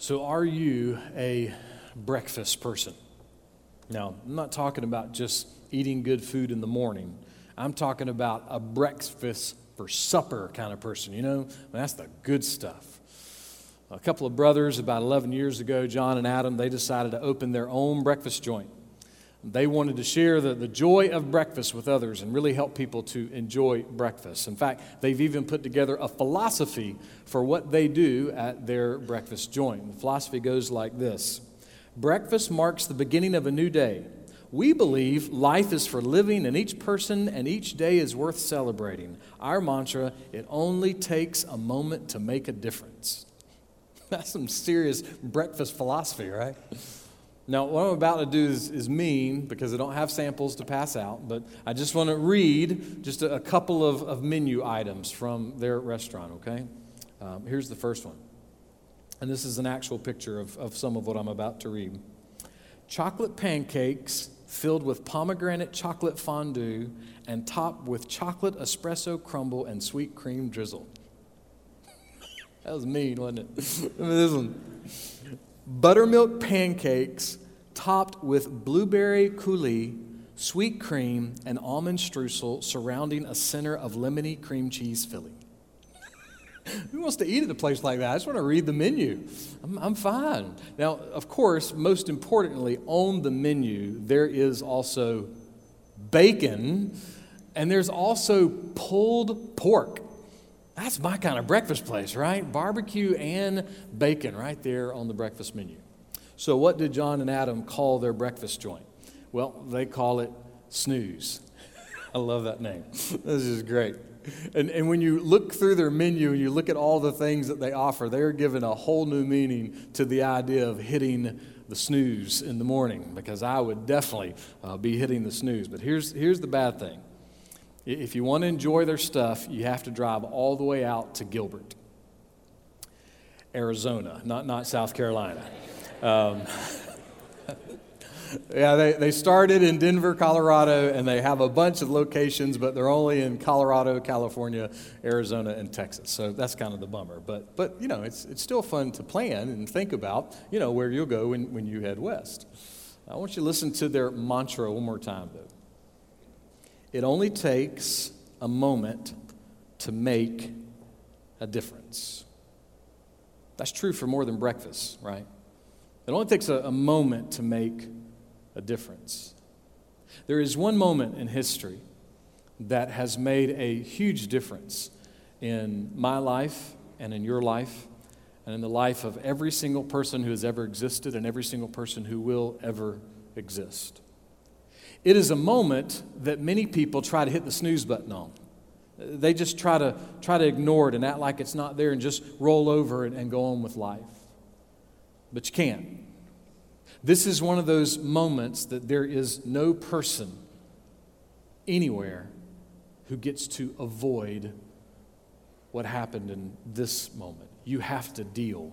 So, are you a breakfast person? Now, I'm not talking about just eating good food in the morning. I'm talking about a breakfast for supper kind of person, you know? that's the good stuff. A couple of brothers, about 11 years ago, John and Adam, they decided to open their own breakfast joint. They wanted to share the, the joy of breakfast with others and really help people to enjoy breakfast. In fact, they've even put together a philosophy for what they do at their breakfast joint. The philosophy goes like this Breakfast marks the beginning of a new day. We believe life is for living, and each person and each day is worth celebrating. Our mantra it only takes a moment to make a difference. That's some serious breakfast philosophy, right? Now, what I'm about to do is, is mean because I don't have samples to pass out, but I just want to read just a, a couple of, of, menu items from their restaurant, okay? Um, here's the first one. And this is an actual picture of, of some of what I'm about to read chocolate pancakes filled with pomegranate chocolate fondue and topped with chocolate espresso crumble and sweet cream drizzle. that was mean, wasn't it? this one buttermilk pancakes topped with blueberry coulis, sweet cream, and almond streusel surrounding a center of lemony cream cheese filling. Who wants to eat at a place like that? I just want to read the menu. I'm, I'm fine. Now, of course, most importantly, on the menu, there is also bacon and there's also pulled pork. That's my kind of breakfast place, right? Barbecue and bacon right there on the breakfast menu. So, what did John and Adam call their breakfast joint? Well, they call it Snooze. I love that name. This is great. And, and when you look through their menu and you look at all the things that they offer, they're giving a whole new meaning to the idea of hitting the snooze in the morning because I would definitely uh, be hitting the snooze. But here's, here's the bad thing if you want to enjoy their stuff, you have to drive all the way out to Gilbert, Arizona, not, not South Carolina. Um, yeah, they, they started in Denver, Colorado, and they have a bunch of locations, but they're only in Colorado, California, Arizona, and Texas. So that's kind of the bummer. But, but you know, it's, it's still fun to plan and think about, you know, where you'll go when, when you head west. I want you to listen to their mantra one more time, though. It only takes a moment to make a difference. That's true for more than breakfast, right? It only takes a, a, moment to make a difference. There is one moment in history that has made a huge difference in my life and in your life and in the life of every single person who has ever existed and every single person who will ever exist. It is a moment that many people try to hit the snooze button on. They just try to, try to ignore it and act like it's not there and just roll over and, and go on with life. But you can't. This is one of those moments that there is no person anywhere who gets to avoid what happened in this moment. You have to deal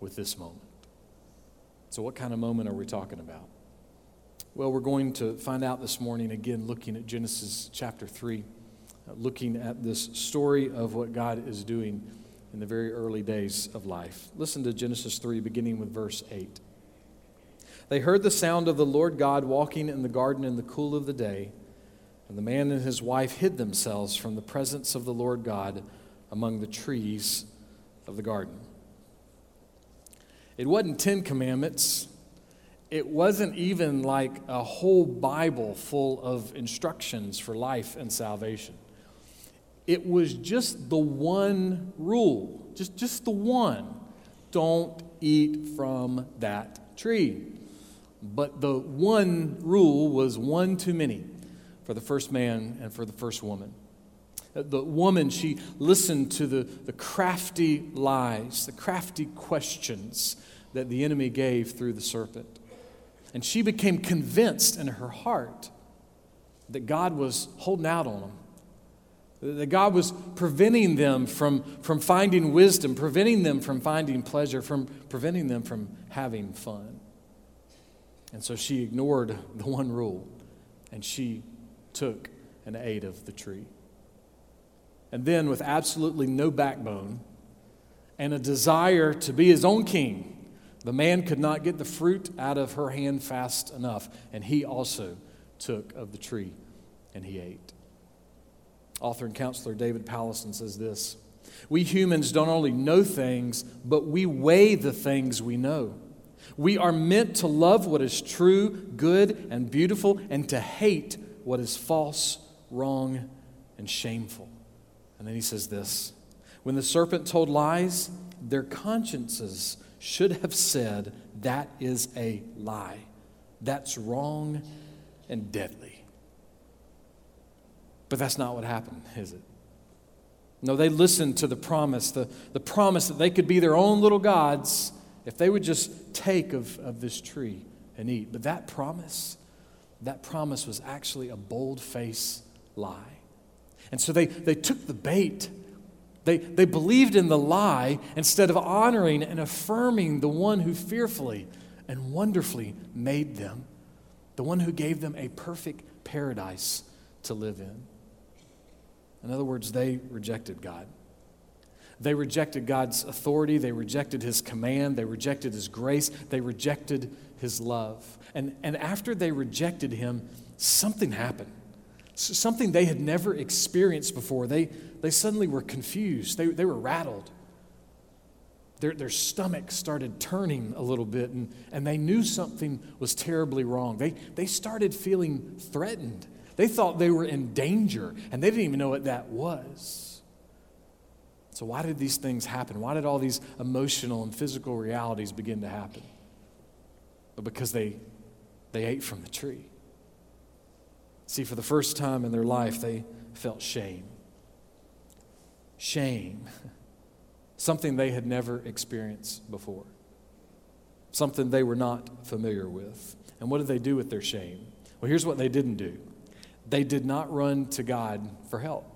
with this moment. So, what kind of moment are we talking about? Well, we're going to find out this morning again, looking at Genesis chapter 3, uh, looking at this story of what God is doing in the very early days of life. Listen to Genesis 3, beginning with verse 8. They heard the sound of the Lord God walking in the garden in the cool of the day, and the man and his wife hid themselves from the presence of the Lord God among the trees of the garden. It wasn't Ten Commandments it wasn't even like a whole Bible full of instructions for life and salvation. It was just the one rule, just, just the one. Don't eat from that tree. But the one rule was one too many for the first man and for the first woman. The woman, she listened to the, the crafty lies, the crafty questions that the enemy gave through the serpent. And she became convinced in her heart that God was holding out on them, that God was preventing them from, from finding wisdom, preventing them from finding pleasure, from preventing them from having fun. And so she ignored the one rule and she took and ate of the tree. And then, with absolutely no backbone and a desire to be his own king, The man could not get the fruit out of her hand fast enough, and he also took of the tree and he ate. Author and counselor David Powlison says this We humans don't only know things, but we weigh the things we know. We are meant to love what is true, good, and beautiful, and to hate what is false, wrong, and shameful. And then he says this When the serpent told lies, their consciences should have said, That is a lie. That's wrong and deadly. But that's not what happened, is it? No, they listened to the promise, the, the promise that they could be their own little gods if they would just take of, of this tree and eat. But that promise, that promise was actually a bold face lie. And so they, they took the bait. They, they believed in the lie instead of honoring and affirming the one who fearfully and wonderfully made them, the one who gave them a perfect paradise to live in. In other words, they rejected God. They rejected God's authority. They rejected His command. They rejected His grace. They rejected His love. And, and after they rejected Him, something happened. Something they had never experienced before. They, they suddenly were confused, they, they were rattled. Their, their stomach started turning a little bit, and, and they knew something was terribly wrong. They, they started feeling threatened. They thought they were in danger, and they didn't even know what that was. So, why did these things happen? Why did all these emotional and physical realities begin to happen? But because they, they ate from the tree. See, for the first time in their life, they felt shame. Shame. Something they had never experienced before. Something they were not familiar with. And what did they do with their shame? Well, here's what they didn't do they did not run to God for help.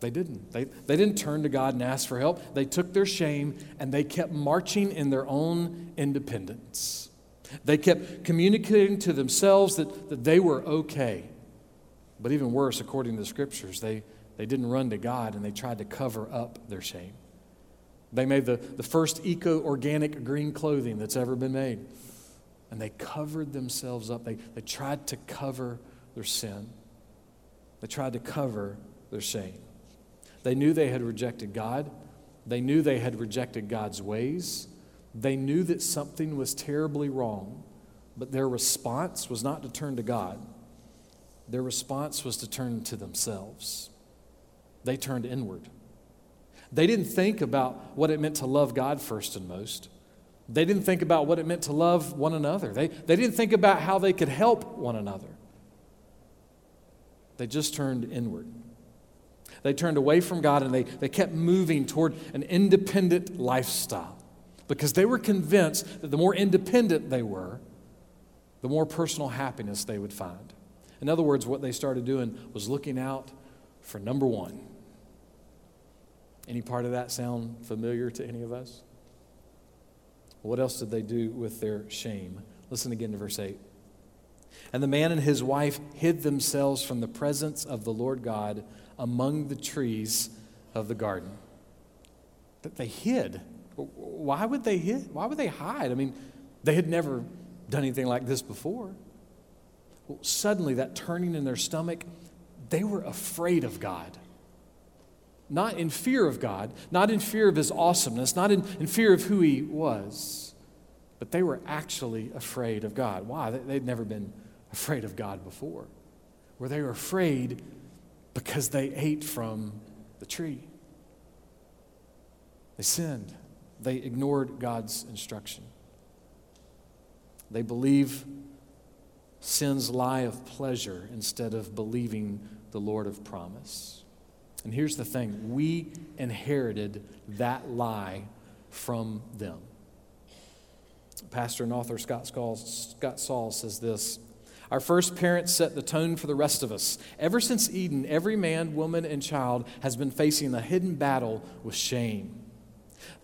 They didn't. They, they didn't turn to God and ask for help. They took their shame and they kept marching in their own independence. They kept communicating to themselves that, that they were okay. But even worse, according to the scriptures, they, they didn't run to God and they tried to cover up their shame. They made the, the first eco organic green clothing that's ever been made. And they covered themselves up. They, they tried to cover their sin, they tried to cover their shame. They knew they had rejected God. They knew they had rejected God's ways. They knew that something was terribly wrong, but their response was not to turn to God. Their response was to turn to themselves. They turned inward. They didn't think about what it meant to love God first and most. They didn't think about what it meant to love one another. They, they didn't think about how they could help one another. They just turned inward. They turned away from God and they, they kept moving toward an independent lifestyle because they were convinced that the more independent they were, the more personal happiness they would find. In other words, what they started doing was looking out for number one. Any part of that sound familiar to any of us? What else did they do with their shame? Listen again to verse 8. And the man and his wife hid themselves from the presence of the Lord God among the trees of the garden. That they hid. Why would they hid? Why would they hide? I mean, they had never done anything like this before. Well, suddenly, that turning in their stomach, they were afraid of God. Not in fear of God, not in fear of His awesomeness, not in, in fear of who He was, but they were actually afraid of God. Why? They'd never been afraid of God before. Where they were afraid because they ate from the tree. They sinned. They ignored God's instruction. They believe sin's lie of pleasure instead of believing the Lord of promise. And here's the thing we inherited that lie from them. Pastor and author Scott Sauls, says this our first parents set the tone for the rest of us. Ever since Eden, every man, woman, and child has been facing a hidden battle with shame.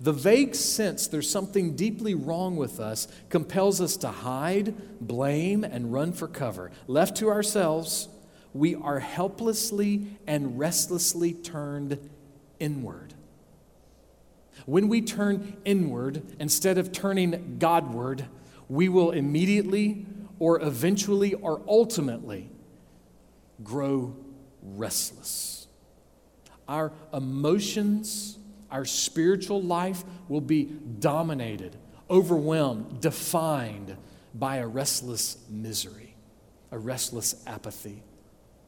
The vague sense there's something deeply wrong with us compels us to hide, blame, and run for cover. Left to ourselves, we are helplessly and restlessly turned inward. When we turn inward instead of turning Godward, we will immediately or eventually or ultimately grow restless. Our emotions, our spiritual life will be dominated, overwhelmed, defined by a restless misery, a restless apathy,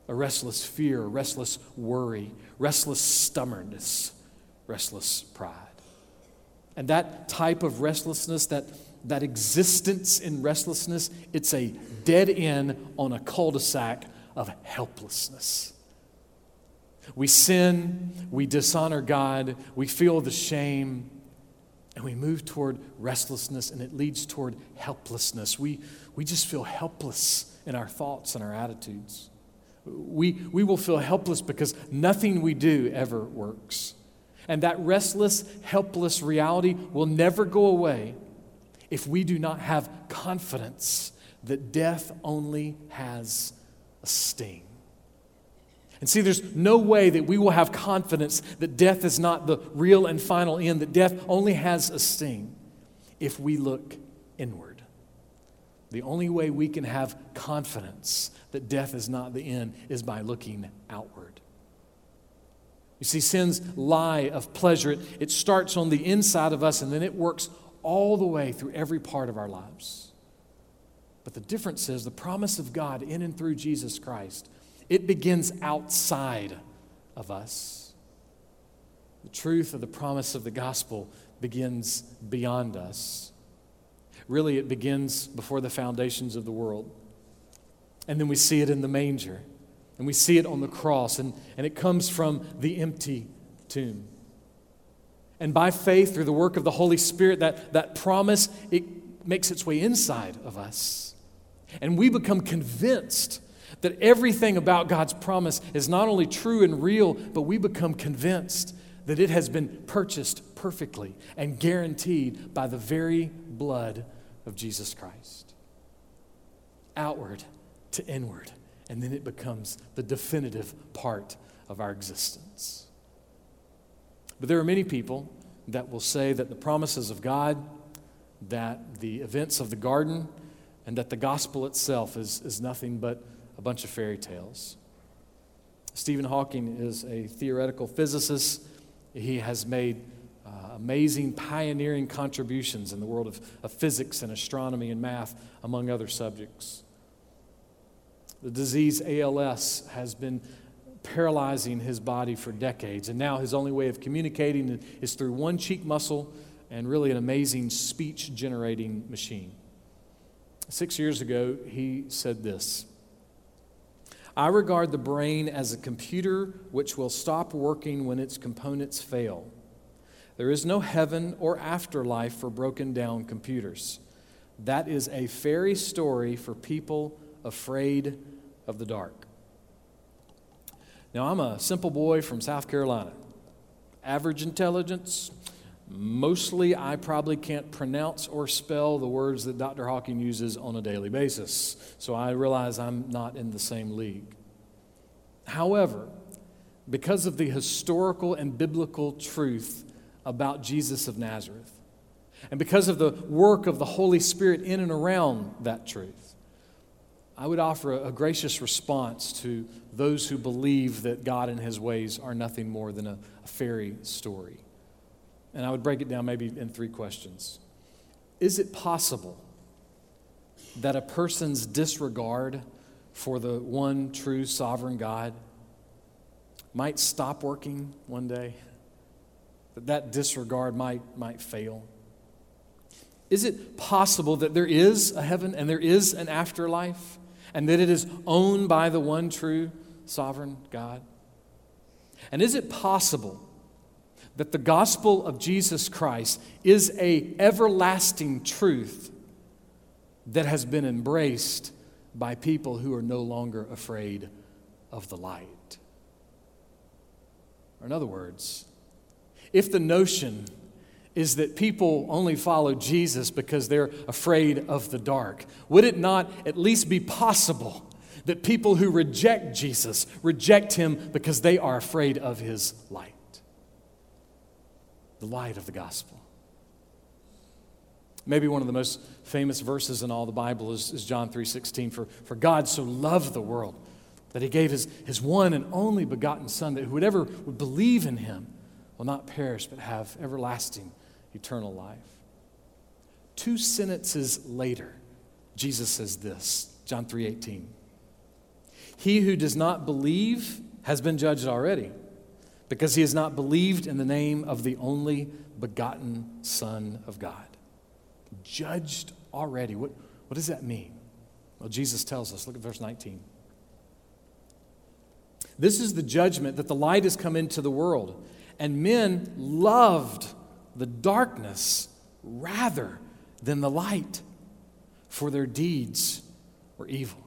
a restless fear, a restless worry, restless stubbornness, restless pride. And that type of restlessness, that, that existence in restlessness, it's a dead end on a cul de sac of helplessness. We sin, we dishonor God, we feel the shame, and we move toward restlessness, and it leads toward helplessness. We, we just feel helpless in our thoughts and our attitudes. We, we will feel helpless because nothing we do ever works. And that restless, helpless reality will never go away if we do not have confidence that death only has a sting. And see, there's no way that we will have confidence that death is not the real and final end, that death only has a sting if we look inward. The only way we can have confidence that death is not the end is by looking outward. You see, sin's lie of pleasure, it, it starts on the inside of us and then it works all the way through every part of our lives. But the difference is the promise of God in and through Jesus Christ it begins outside of us. The truth of the promise of the gospel begins beyond us. Really, it begins before the foundations of the world. And then we see it in the manger, and we see it on the cross, and, and it comes from the empty tomb. And by faith, through the work of the Holy Spirit, that, that promise, it makes its way inside of us. And we become convinced that everything about God's promise is not only true and real, but we become convinced that it has been purchased perfectly and guaranteed by the very blood of Jesus Christ. Outward to inward, and then it becomes the definitive part of our existence. But there are many people that will say that the promises of God, that the events of the garden, and that the gospel itself is, is nothing but a bunch of fairy tales. Stephen Hawking is a theoretical physicist. He has made uh, amazing pioneering contributions in the world of, of physics and astronomy and math, among other subjects. The disease ALS has been paralyzing his body for decades, and now his only way of communicating is through one cheek muscle and really an amazing speech generating machine. Six years ago, he said this I regard the brain as a computer which will stop working when its components fail. There is no heaven or afterlife for broken down computers. That is a fairy story for people afraid of the dark. Now, I'm a simple boy from South Carolina. Average intelligence. Mostly, I probably can't pronounce or spell the words that Dr. Hawking uses on a daily basis. So I realize I'm not in the same league. However, because of the historical and biblical truth about Jesus of Nazareth, and because of the work of the Holy Spirit in and around that truth, I would offer a, gracious response to those who believe that God and His ways are nothing more than a, a fairy story. And I would break it down maybe in three questions. Is it possible that a person's disregard for the one true sovereign God might stop working one day, that that disregard might, might fail? Is it possible that there is a heaven and there is an afterlife and that it is owned by the one true sovereign God? And is it possible that the gospel of Jesus Christ is a everlasting truth that has been embraced by people who are no longer afraid of the light. Or in other words, if the notion is that people only follow Jesus because they're afraid of the dark, would it not at least be possible that people who reject Jesus reject him because they are afraid of his light? the light of the gospel. Maybe one of the most famous verses in all the Bible is, is John 3.16, for, for God so loved the world that he gave his, his one and only begotten Son, that whoever would believe in him will not perish but have everlasting eternal life. Two sentences later, Jesus says this, John 3:18. He who does not believe has been judged already, because he has not believed in the name of the only begotten Son of God. Judged already. What, what does that mean? Well, Jesus tells us. Look at verse 19. This is the judgment that the light has come into the world, and men loved the darkness rather than the light, for their deeds were evil.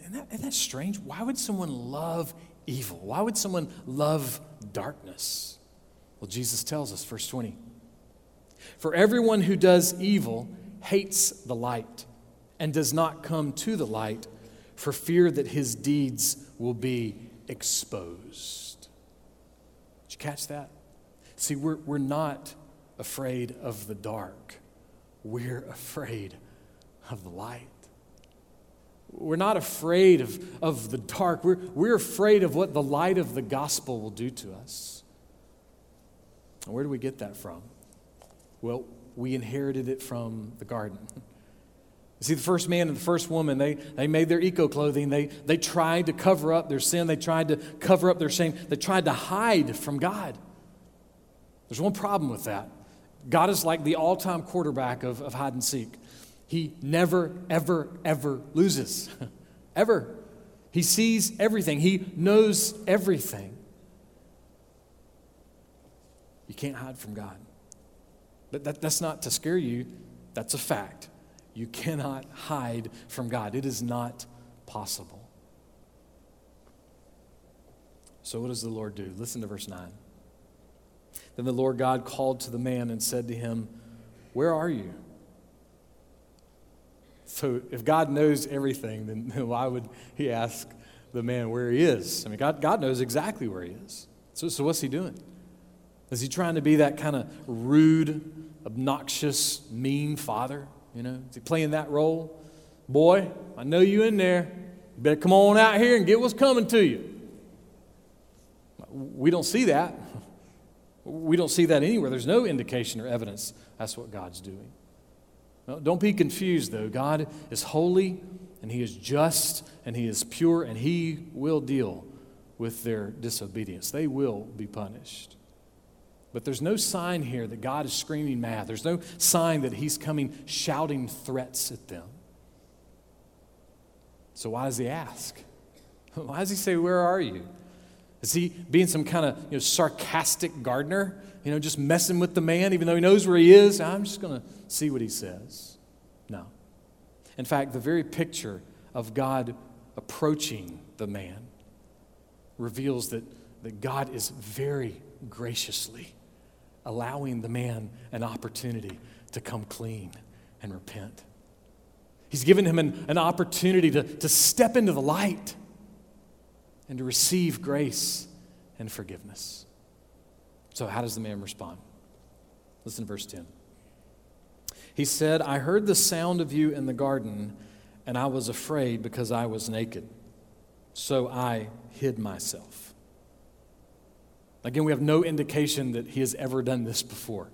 Isn't that, isn't that strange? Why would someone love evil? Why would someone love darkness? Well, Jesus tells us, verse 20 For everyone who does evil hates the light and does not come to the light for fear that his deeds will be exposed. Did you catch that? See, we're, we're not afraid of the dark, we're afraid of the light. We're not afraid of, of the dark. We're, we're afraid of what the light of the gospel will do to us. And where do we get that from? Well, we inherited it from the garden. See, the first man and the first woman, they, they made their eco clothing. They, they tried to cover up their sin. They tried to cover up their shame. They tried to hide from God. There's one problem with that. God is like the all time quarterback of, of hide and seek. He never, ever, ever loses. ever. He sees everything, He knows everything. You can't hide from God. But that, that's not to scare you, that's a fact. You cannot hide from God, it is not possible. So, what does the Lord do? Listen to verse 9. Then the Lord God called to the man and said to him, Where are you? So, if God knows everything, then why would he ask the man where he is? I mean, God, God knows exactly where he is. So, so, what's he doing? Is he trying to be that kind of rude, obnoxious, mean father? You know, is he playing that role? Boy, I know you in there. You better come on out here and get what's coming to you. We don't see that. We don't see that anywhere. There's no indication or evidence that's what God's doing. Don't be confused, though. God is holy and He is just and He is pure and He will deal with their disobedience. They will be punished. But there's no sign here that God is screaming mad. There's no sign that He's coming shouting threats at them. So why does He ask? Why does He say, Where are you? Is He being some kind of you know, sarcastic gardener? You know, just messing with the man, even though he knows where he is? I'm just going to see what he says. No. In fact, the very picture of God approaching the man reveals that, that God is very graciously allowing the man an opportunity to come clean and repent. He's given him an, an opportunity to, to step into the light and to receive grace and forgiveness. So, how does the man respond? Listen to verse 10. He said, I heard the sound of you in the garden, and I was afraid because I was naked. So I hid myself. Again, we have no indication that he has ever done this before.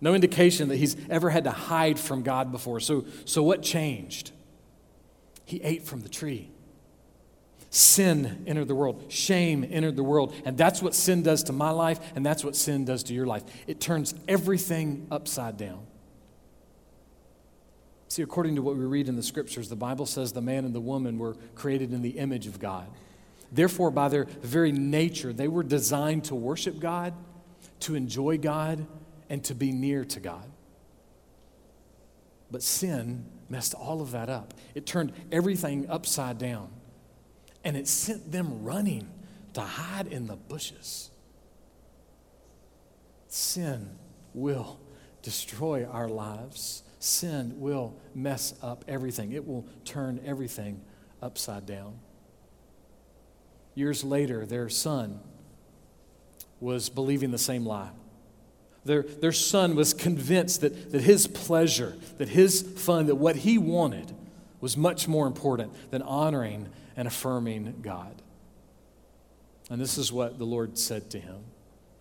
No indication that he's ever had to hide from God before. So, so what changed? He ate from the tree. Sin entered the world. Shame entered the world. And that's what sin does to my life, and that's what sin does to your life. It turns everything upside down. See, according to what we read in the scriptures, the Bible says the man and the woman were created in the image of God. Therefore, by their very nature, they were designed to worship God, to enjoy God, and to be near to God. But sin messed all of that up. It turned everything upside down. And it sent them running to hide in the bushes. Sin will destroy our lives. Sin will mess up everything. It will turn everything upside down. Years later, their son was believing the same lie. Their, their son was convinced that, that his pleasure, that his fun, that what he wanted was much more important than honoring and affirming God. And this is what the Lord said to him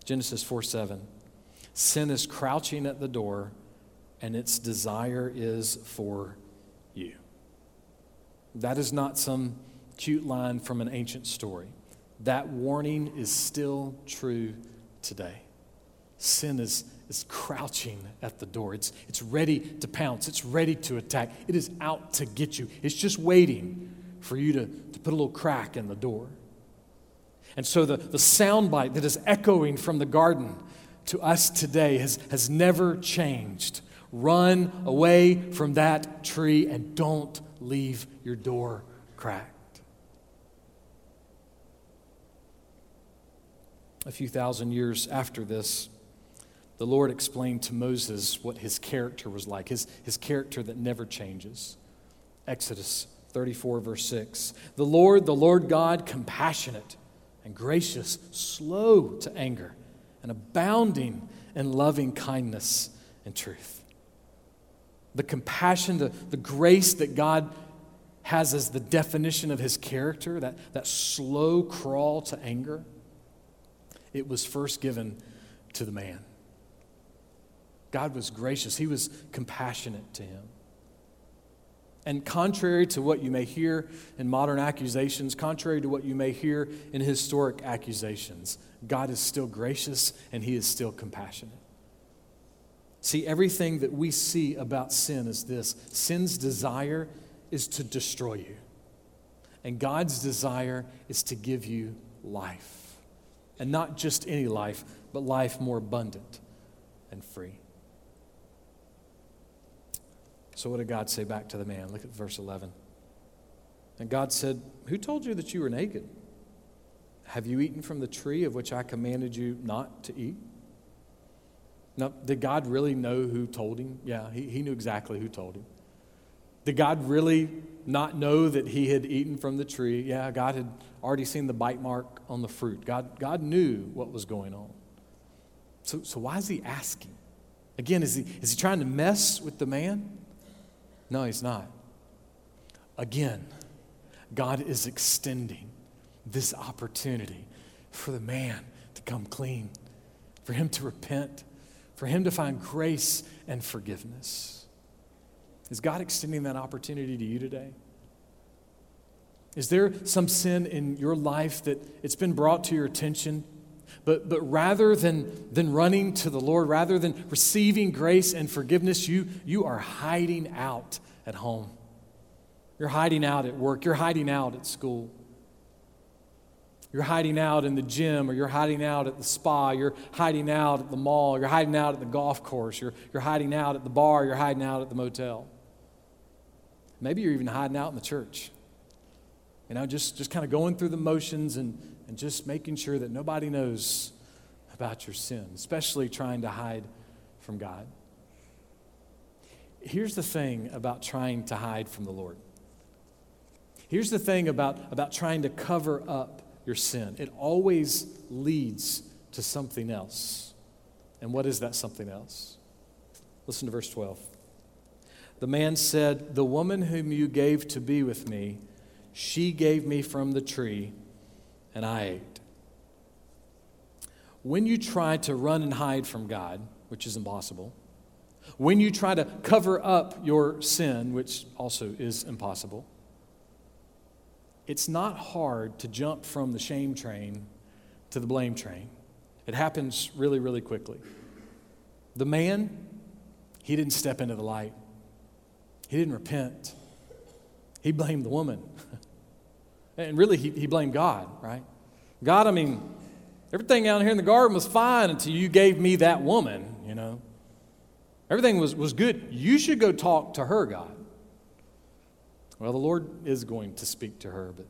Genesis 4 7. Sin is crouching at the door, and its desire is for you. That is not some cute line from an ancient story. That warning is still true today. Sin is, is crouching at the door. It's, it's ready to pounce. It's ready to attack. It is out to get you. It's just waiting for you to, to put a little crack in the door. And so the, the soundbite that is echoing from the garden to us today has, has never changed. Run away from that tree and don't leave your door cracked. A few thousand years after this, the Lord explained to Moses what his character was like, his, his character that never changes. Exodus 34, verse 6. The Lord, the Lord God, compassionate and gracious, slow to anger, and abounding in loving kindness and truth. The compassion, the, the grace that God has as the definition of his character, that, that slow crawl to anger, it was first given to the man. God was gracious, he was compassionate to him. And contrary to what you may hear in modern accusations, contrary to what you may hear in historic accusations, God is still gracious and He is still compassionate. See, everything that we see about sin is this sin's desire is to destroy you, and God's desire is to give you life. And not just any life, but life more abundant and free. So, what did God say back to the man? Look at verse 11. And God said, Who told you that you were naked? Have you eaten from the tree of which I commanded you not to eat? Now, did God really know who told him? Yeah, he, he knew exactly who told him. Did God really not know that he had eaten from the tree? Yeah, God had already seen the bite mark on the fruit. God, God knew what was going on. So, so why is he asking? Again, is he, is he trying to mess with the man? No, he's not. Again, God is extending this opportunity for the man to come clean, for him to repent, for him to find grace and forgiveness. Is God extending that opportunity to you today? Is there some sin in your life that it's been brought to your attention? But, but rather than, than running to the Lord, rather than receiving grace and forgiveness, you, you are hiding out at home. You're hiding out at work. You're hiding out at school. You're hiding out in the gym, or you're hiding out at the spa. You're hiding out at the mall. You're hiding out at the golf course. You're, you're hiding out at the bar. You're hiding out at the motel. Maybe you're even hiding out in the church. You know, just, just kind of going through the motions and, and just making sure that nobody knows about your sin, especially trying to hide from God. Here's the thing about trying to hide from the Lord. Here's the thing about, about trying to cover up your sin it always leads to something else. And what is that something else? Listen to verse 12. The man said, The woman whom you gave to be with me, she gave me from the tree, and I ate. When you try to run and hide from God, which is impossible, when you try to cover up your sin, which also is impossible, it's not hard to jump from the shame train to the blame train. It happens really, really quickly. The man, he didn't step into the light, he didn't repent. He blamed the woman. And really, he, he blamed God, right? God, I mean, everything out here in the garden was fine until you gave me that woman, you know. Everything was, was good. You should go talk to her, God. Well, the Lord is going to speak to her, but,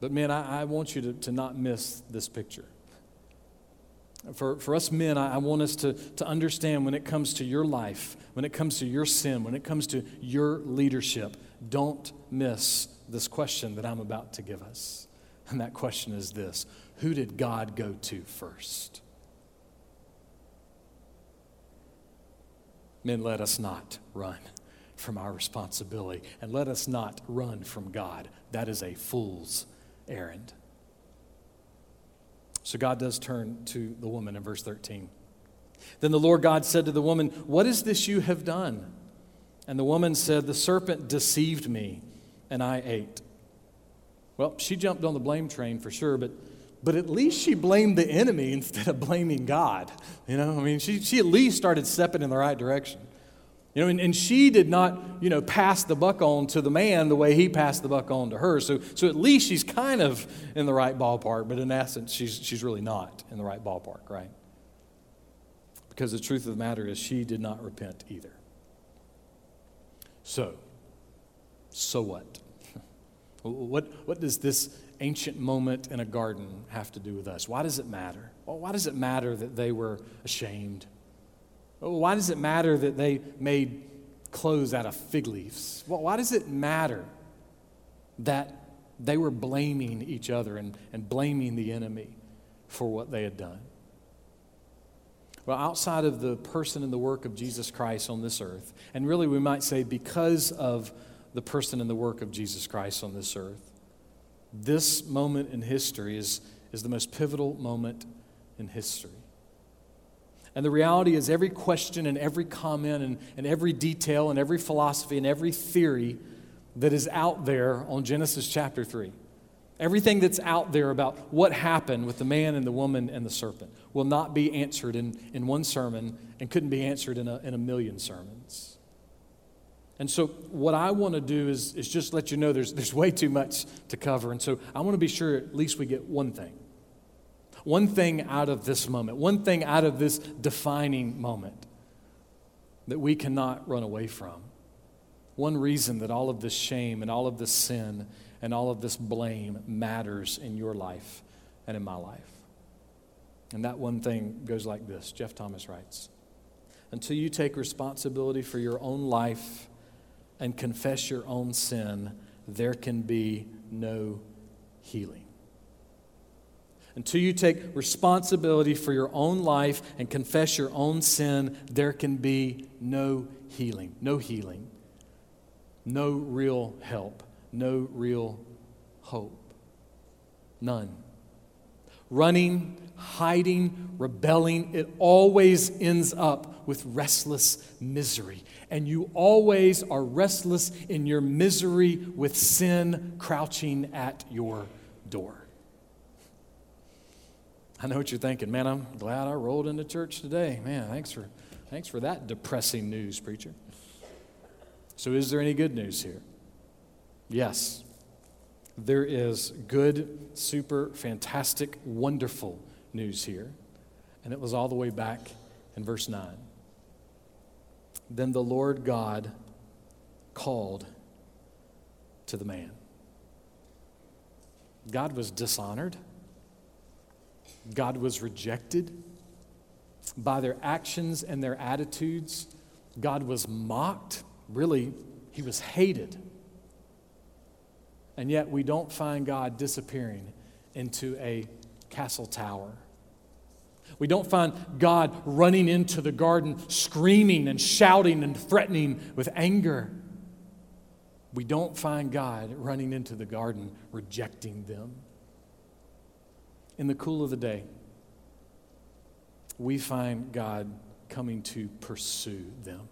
but men, I, I want you to, to not miss this picture. For, for us men, I, I want us to, to understand when it comes to your life, when it comes to your sin, when it comes to your leadership, don't miss this question that I'm about to give us. And that question is this Who did God go to first? Men, let us not run from our responsibility and let us not run from God. That is a fool's errand. So God does turn to the woman in verse 13. Then the Lord God said to the woman, What is this you have done? And the woman said, The serpent deceived me, and I ate. Well, she jumped on the blame train for sure, but, but at least she blamed the enemy instead of blaming God. You know, I mean, she, she at least started stepping in the right direction. You know, and, and she did not, you know, pass the buck on to the man the way he passed the buck on to her. So, so at least she's kind of in the right ballpark, but in essence, she's, she's really not in the right ballpark, right? Because the truth of the matter is, she did not repent either. So, so what? what, what does this ancient moment in a garden have to do with us? Why does it matter? Why does it matter that they were ashamed? Why does it matter that they made clothes out of fig leaves? Why does it matter that they were blaming each other and, and blaming the enemy for what they had done? Well, outside of the person and the work of Jesus Christ on this earth, and really we might say because of the person and the work of Jesus Christ on this earth, this moment in history is, is the most pivotal moment in history. And the reality is, every question and every comment and, and every detail and every philosophy and every theory that is out there on Genesis chapter 3, everything that's out there about what happened with the man and the woman and the serpent, will not be answered in, in one sermon and couldn't be answered in a, in a million sermons. And so, what I want to do is, is just let you know there's, there's way too much to cover. And so, I want to be sure at least we get one thing one thing out of this moment, one thing out of this defining moment that we cannot run away from. One reason that all of this shame and all of this sin and all of this blame matters in your life and in my life. And that one thing goes like this Jeff Thomas writes Until you take responsibility for your own life and confess your own sin, there can be no healing until you take responsibility for your own life and confess your own sin, there can be no healing. No healing. No real help. No real hope. None. Running, hiding, rebelling, it always ends up with restless misery. And you always are restless in your misery with sin crouching at your door. I know what you're thinking. Man, I'm glad I rolled into church today. Man, thanks for, thanks for that depressing news, preacher. So, is there any good news here? Yes. There is good, super, fantastic, wonderful news here. And it was all the way back in verse 9. Then the Lord God called to the man. God was dishonored. God was rejected. By their actions and their attitudes, God was mocked. Really, he was hated. And yet, we don't find God disappearing into a castle tower. We don't find God running into the garden screaming and shouting and threatening with anger. We don't find God running into the garden rejecting them in the cool of the day, we find God coming to pursue them.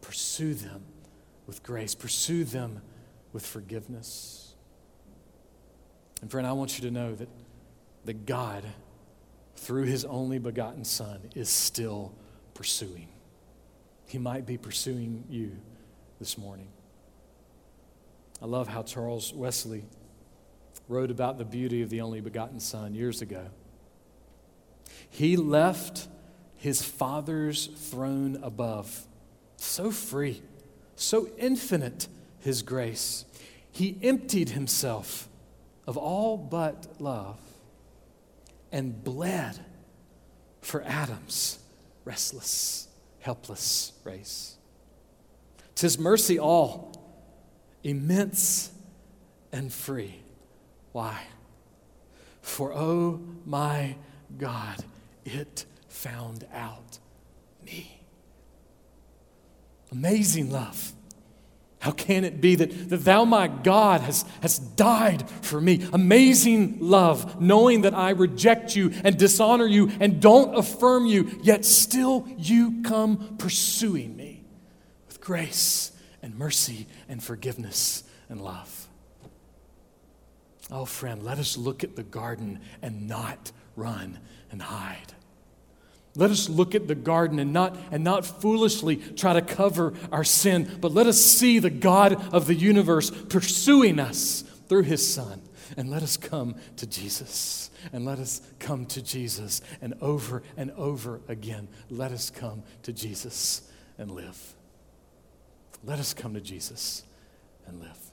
Pursue them with grace, pursue them with forgiveness. And friend, I want you to know that, that God, through his only begotten Son, is still pursuing. He might be pursuing you this morning. I love how Charles Wesley wrote about the beauty of the only begotten Son years ago. He left his Father's throne above, so free, so infinite his grace. He emptied himself of all but love and bled for Adam's restless, helpless race. Tis mercy all, immense and free. Why? For oh my God, it found out me. Amazing love. How can it be that, that thou, my God, has, has died for me? Amazing love, knowing that I reject you and dishonor you and don't affirm you, yet still you come pursuing me with grace and mercy and forgiveness and love. Oh, friend, let us look at the garden and not run and hide. Let us look at the garden and not, and not foolishly try to cover our sin, but let us see the God of the universe pursuing us through his Son. And let us come to Jesus. And let us come to Jesus. And over and over again, let us come to Jesus and live. Let us come to Jesus and live.